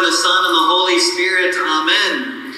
The Son, and the Holy Spirit. Amen.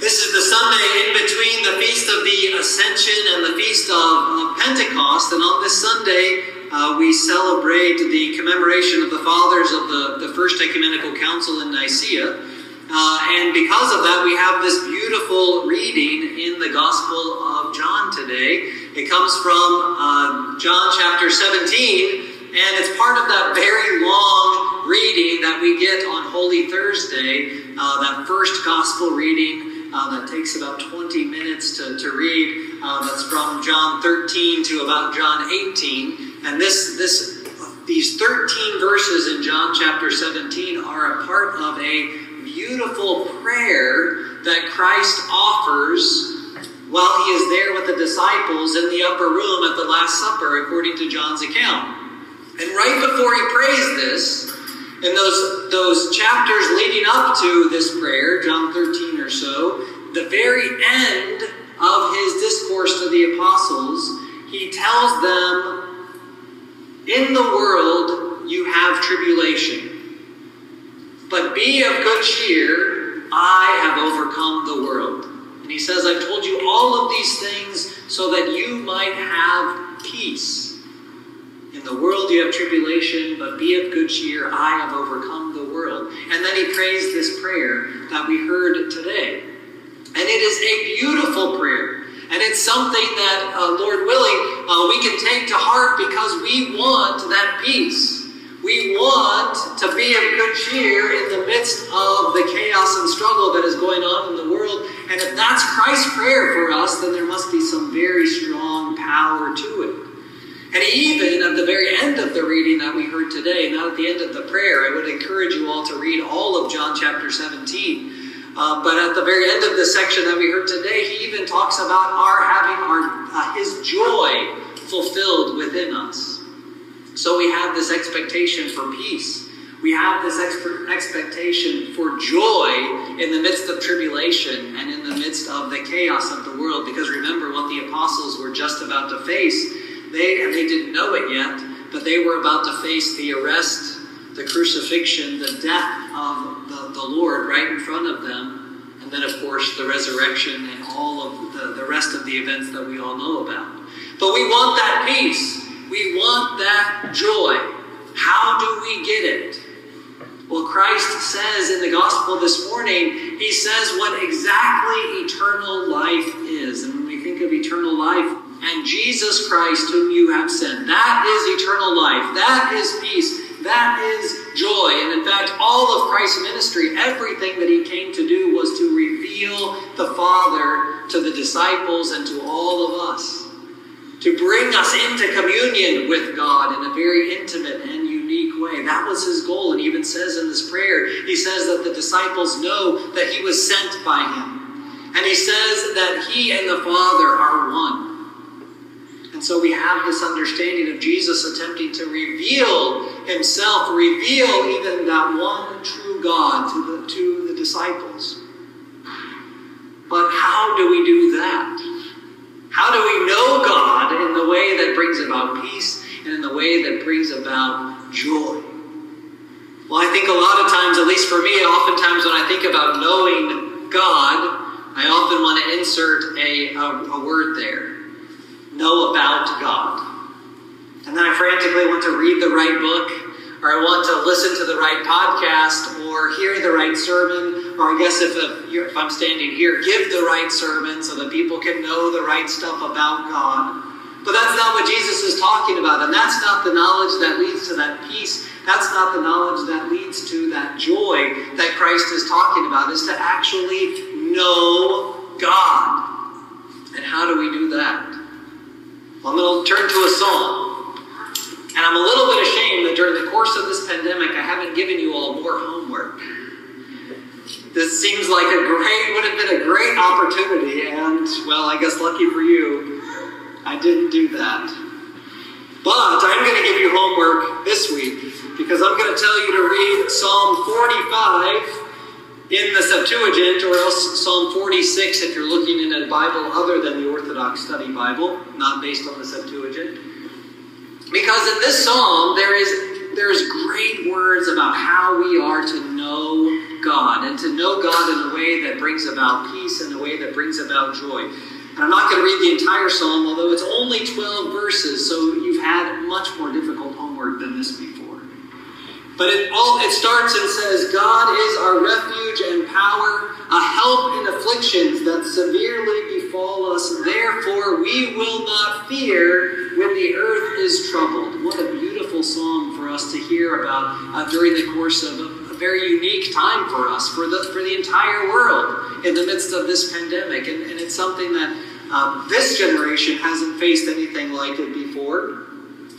This is the Sunday in between the Feast of the Ascension and the Feast of, Pentecost. And on this Sunday, uh, we celebrate the commemoration of the fathers of the, the First Ecumenical Council in Nicaea. Uh, and because of that, we have this beautiful reading in the Gospel of John today. It comes from uh, John chapter 17, and it's part of that very long reading that we get on Holy Thursday, uh, that first gospel reading uh, that takes about 20 minutes to, to read. Uh, that's from John 13 to about John 18. And this, this, these 13 verses in John chapter 17 are a part of a beautiful prayer that Christ offers while he is there with the disciples in the upper room at the Last Supper, according to John's account. And right before he prays this, in those, those chapters leading up to this prayer, John 13 or so, the very end of his discourse to the apostles, he tells them, In the world you have tribulation. But be of good cheer, I have overcome the world. And he says, I've told you all of these things so that you might have peace. In the world you have tribulation, but be of good cheer. I have overcome the world. And then he prays this prayer that we heard today. And it is a beautiful prayer. And it's something that, uh, Lord willing, uh, we can take to heart because we want that peace. We want to be of good cheer in the midst of the chaos and struggle that is going on in the world. And if that's Christ's prayer for us, then there must be some very strong power to it. And even at the very end of the reading that we heard today, not at the end of the prayer, I would encourage you all to read all of John chapter 17. Uh, but at the very end of the section that we heard today, he even talks about our having our uh, his joy fulfilled within us. So we have this expectation for peace. We have this exp- expectation for joy in the midst of tribulation and in the midst of the chaos of the world. Because remember what the apostles were just about to face they, and they didn't know it yet, but they were about to face the arrest, the crucifixion, the death of the, the Lord right in front of them, and then, of course, the resurrection and all of the, the rest of the events that we all know about. But we want that peace. We want that joy. How do we get it? Well, Christ says in the gospel this morning, He says what exactly eternal life is. And when we think of eternal life, and Jesus Christ, whom you have sent. That is eternal life. That is peace. That is joy. And in fact, all of Christ's ministry, everything that he came to do was to reveal the Father to the disciples and to all of us. To bring us into communion with God in a very intimate and unique way. That was his goal. And even says in this prayer, he says that the disciples know that he was sent by him. And he says that he and the Father are one. And so we have this understanding of Jesus attempting to reveal himself, reveal even that one true God to the, to the disciples. But how do we do that? How do we know God in the way that brings about peace and in the way that brings about joy? Well, I think a lot of times, at least for me, oftentimes when I think about knowing God, I often want to insert a, a, a word there know about God. And then I frantically want to read the right book, or I want to listen to the right podcast, or hear the right sermon, or I guess if, if I'm standing here, give the right sermon so that people can know the right stuff about God. But that's not what Jesus is talking about, and that's not the knowledge that leads to that peace. That's not the knowledge that leads to that joy that Christ is talking about, is to actually know God. And how do we do that? I'm going to turn to a song. And I'm a little bit ashamed that during the course of this pandemic, I haven't given you all more homework. This seems like a great, would have been a great opportunity, and well, I guess lucky for you, I didn't do that. But I'm going to give you homework this week because I'm going to tell you to read Psalm 45 in the Septuagint, or else Psalm 46 if you're looking in a Bible other than the Orthodox Study Bible, not based on the Septuagint. Because in this psalm, there is there's great words about how we are to know God and to know God in a way that brings about peace and a way that brings about joy. And I'm not going to read the entire psalm, although it's only 12 verses, so you've had much more difficult homework than this before. But it all it starts and says, God is our refuge and power, a help in afflictions that severely befall us. Therefore, we will not fear when the earth is troubled. What a beautiful song for us to hear about uh, during the course of a, a, very unique time for us, for the for the entire world in the midst of this pandemic. And, and it's something that um, this generation hasn't faced anything like it before.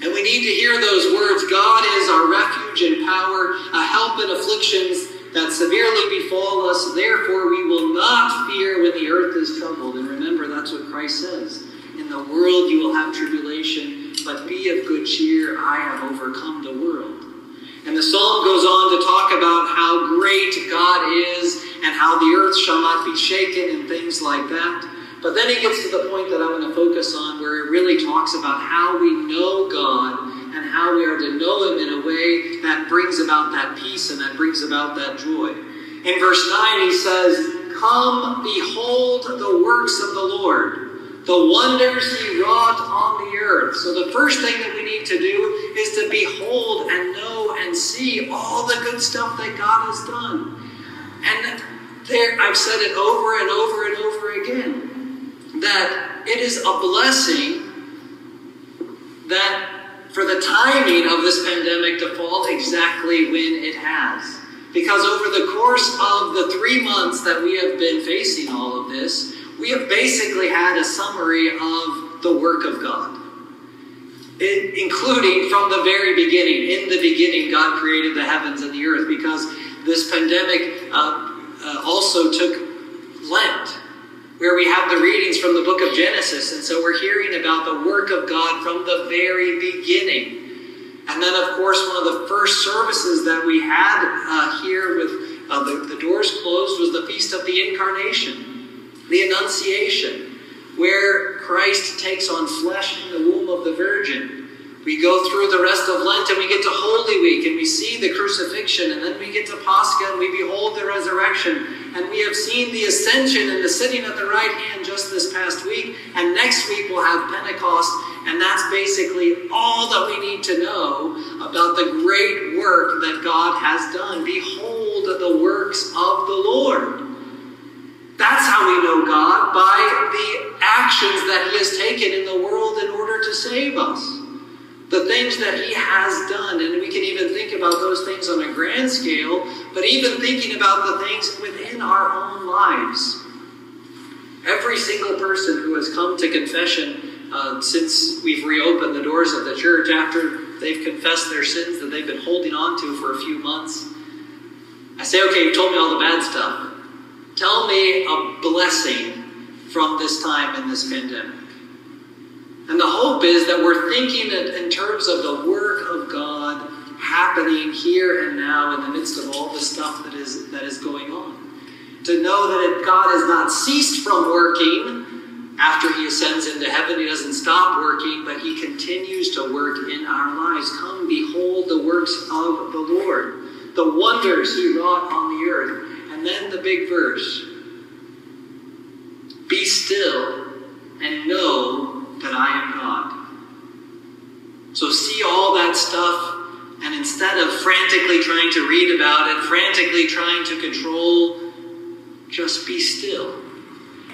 And we need to hear those words God is our refuge and power, a help in afflictions that severely befall us. Therefore, we will not fear when the earth is troubled. And remember, that's what Christ says. In the world you will have tribulation, but be of good cheer. I have overcome the world. And the psalm goes on to talk about how great God is and how the earth shall not be shaken and things like that. But then he gets to the point that I want to focus on where it really talks about how we know God and how we are to know Him in a way that brings about that peace and that brings about that joy. In verse 9, he says, Come, behold the works of the Lord, the wonders He wrought on the earth. So, the first thing that we need to do is to behold and know and see all the good stuff that God has done. And there, I've said it over and over and over again that it is a blessing that for the timing of this pandemic to fall exactly when it has. Because over the course of the three months that we have been facing all of this, we have basically had a summary of the work of God. It, including from the very beginning. In the beginning, God created the heavens and the earth because this pandemic uh, uh, also took Lent where we have the readings from the book of Genesis. And so we're hearing about the work of God from the very beginning. And then, of course, one of the first services that we had uh, here with uh, the, the doors closed was the Feast of the Incarnation, the Annunciation, where Christ takes on flesh in the womb of the Virgin. We go through the rest of Lent and we get to Holy Week and we see the crucifixion, and then we get to Pascha and we behold the resurrection. And we have seen the ascension and the sitting at the right hand just this past week. And next week we'll have Pentecost. And that's basically all that we need to know about the great work that God has done. Behold the works of the Lord. That's how we know God, by the actions that He has taken in the world in order to save us the things that he has done. And we can even think about those things on a grand scale, but even thinking about the things within our own lives. Every single person who has come to confession uh, since we've reopened the doors of the church after they've confessed their sins that they've been holding on to for a few months, I say, okay, you told me all the bad stuff. Tell me a blessing from this time in this pandemic. And the hope is that we're thinking in terms of the work of God happening here and now in the midst of all the stuff that is, that is going on. To know that God has not ceased from working after he ascends into heaven. He doesn't stop working, but he continues to work in our lives. Come, behold the works of the Lord, the wonders he wrought on the earth. And then the big verse Be still and know that I am God. So see all that stuff, and instead of frantically trying to read about it, frantically trying to control, just be still.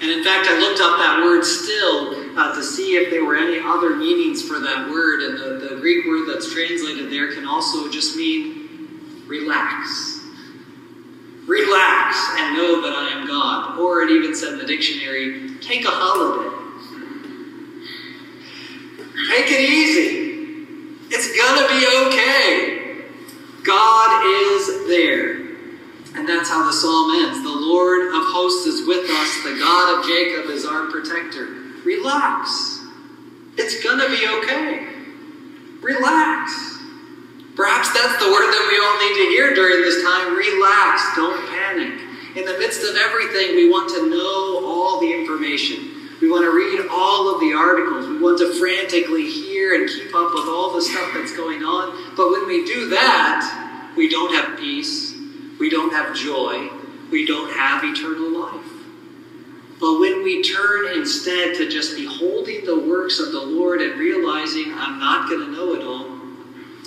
And in fact, I looked up that word still uh, to see if there were any other meanings for that word. And the, the Greek word that's translated there can also just mean relax. Relax and know that I am God. Or it even said in the dictionary, take a holiday. Take it easy. It's to be okay. God is there. And that's how the psalm ends. The Lord of hosts is with us. The God of Jacob is our protector. Relax. It's to be okay. Relax. Perhaps that's the word that we all need to hear during this time. Relax. Don't panic. In the midst of everything, we want to know all the information. We want to read all of the articles. We want to frantically hear and keep up with all the stuff that's going on. But when we do that, we don't have peace. We don't have joy. We don't have eternal life. But when we turn instead to just beholding the works of the Lord and realizing I'm not going to know it all,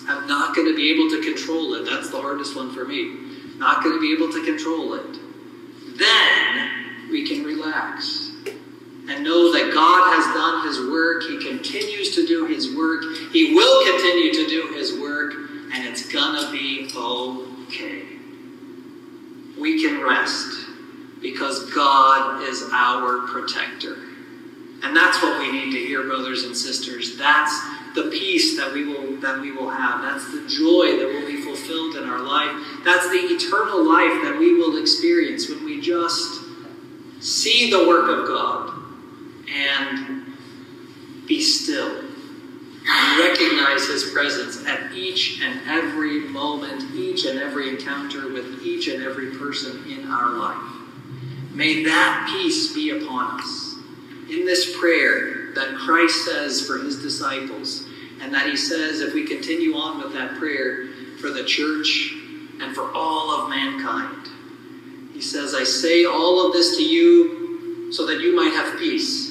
I'm not going to be able to control it. That's the hardest one for me. Not going to be able to control it. Then we can relax and know that God has done his work. He continues to do his work. He will continue to do his work, and it's going to be okay. We can rest because God is our protector. And that's what we need to hear, brothers and sisters. That's the peace that we will that we will have. That's the joy that will be fulfilled in our life. That's the eternal life that we will experience when we just see the work of God and be still and recognize his presence at each and every moment, each and every encounter with each and every person in our life. May that peace be upon us. In this prayer that Christ says for his disciples, and that he says, if we continue on with that prayer, for the church and for all of mankind. He says, I say all of this to you so that you might have peace.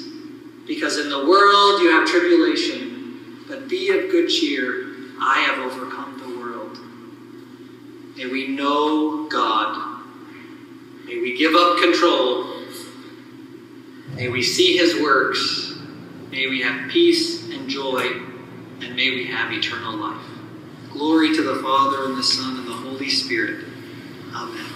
Because in the world you have tribulation, but be of good cheer. I have overcome the world. May we know God. May we give up control. May we see his works. May we have peace and joy. And may we have eternal life. Glory to the Father, and the Son, and the Holy Spirit. Amen.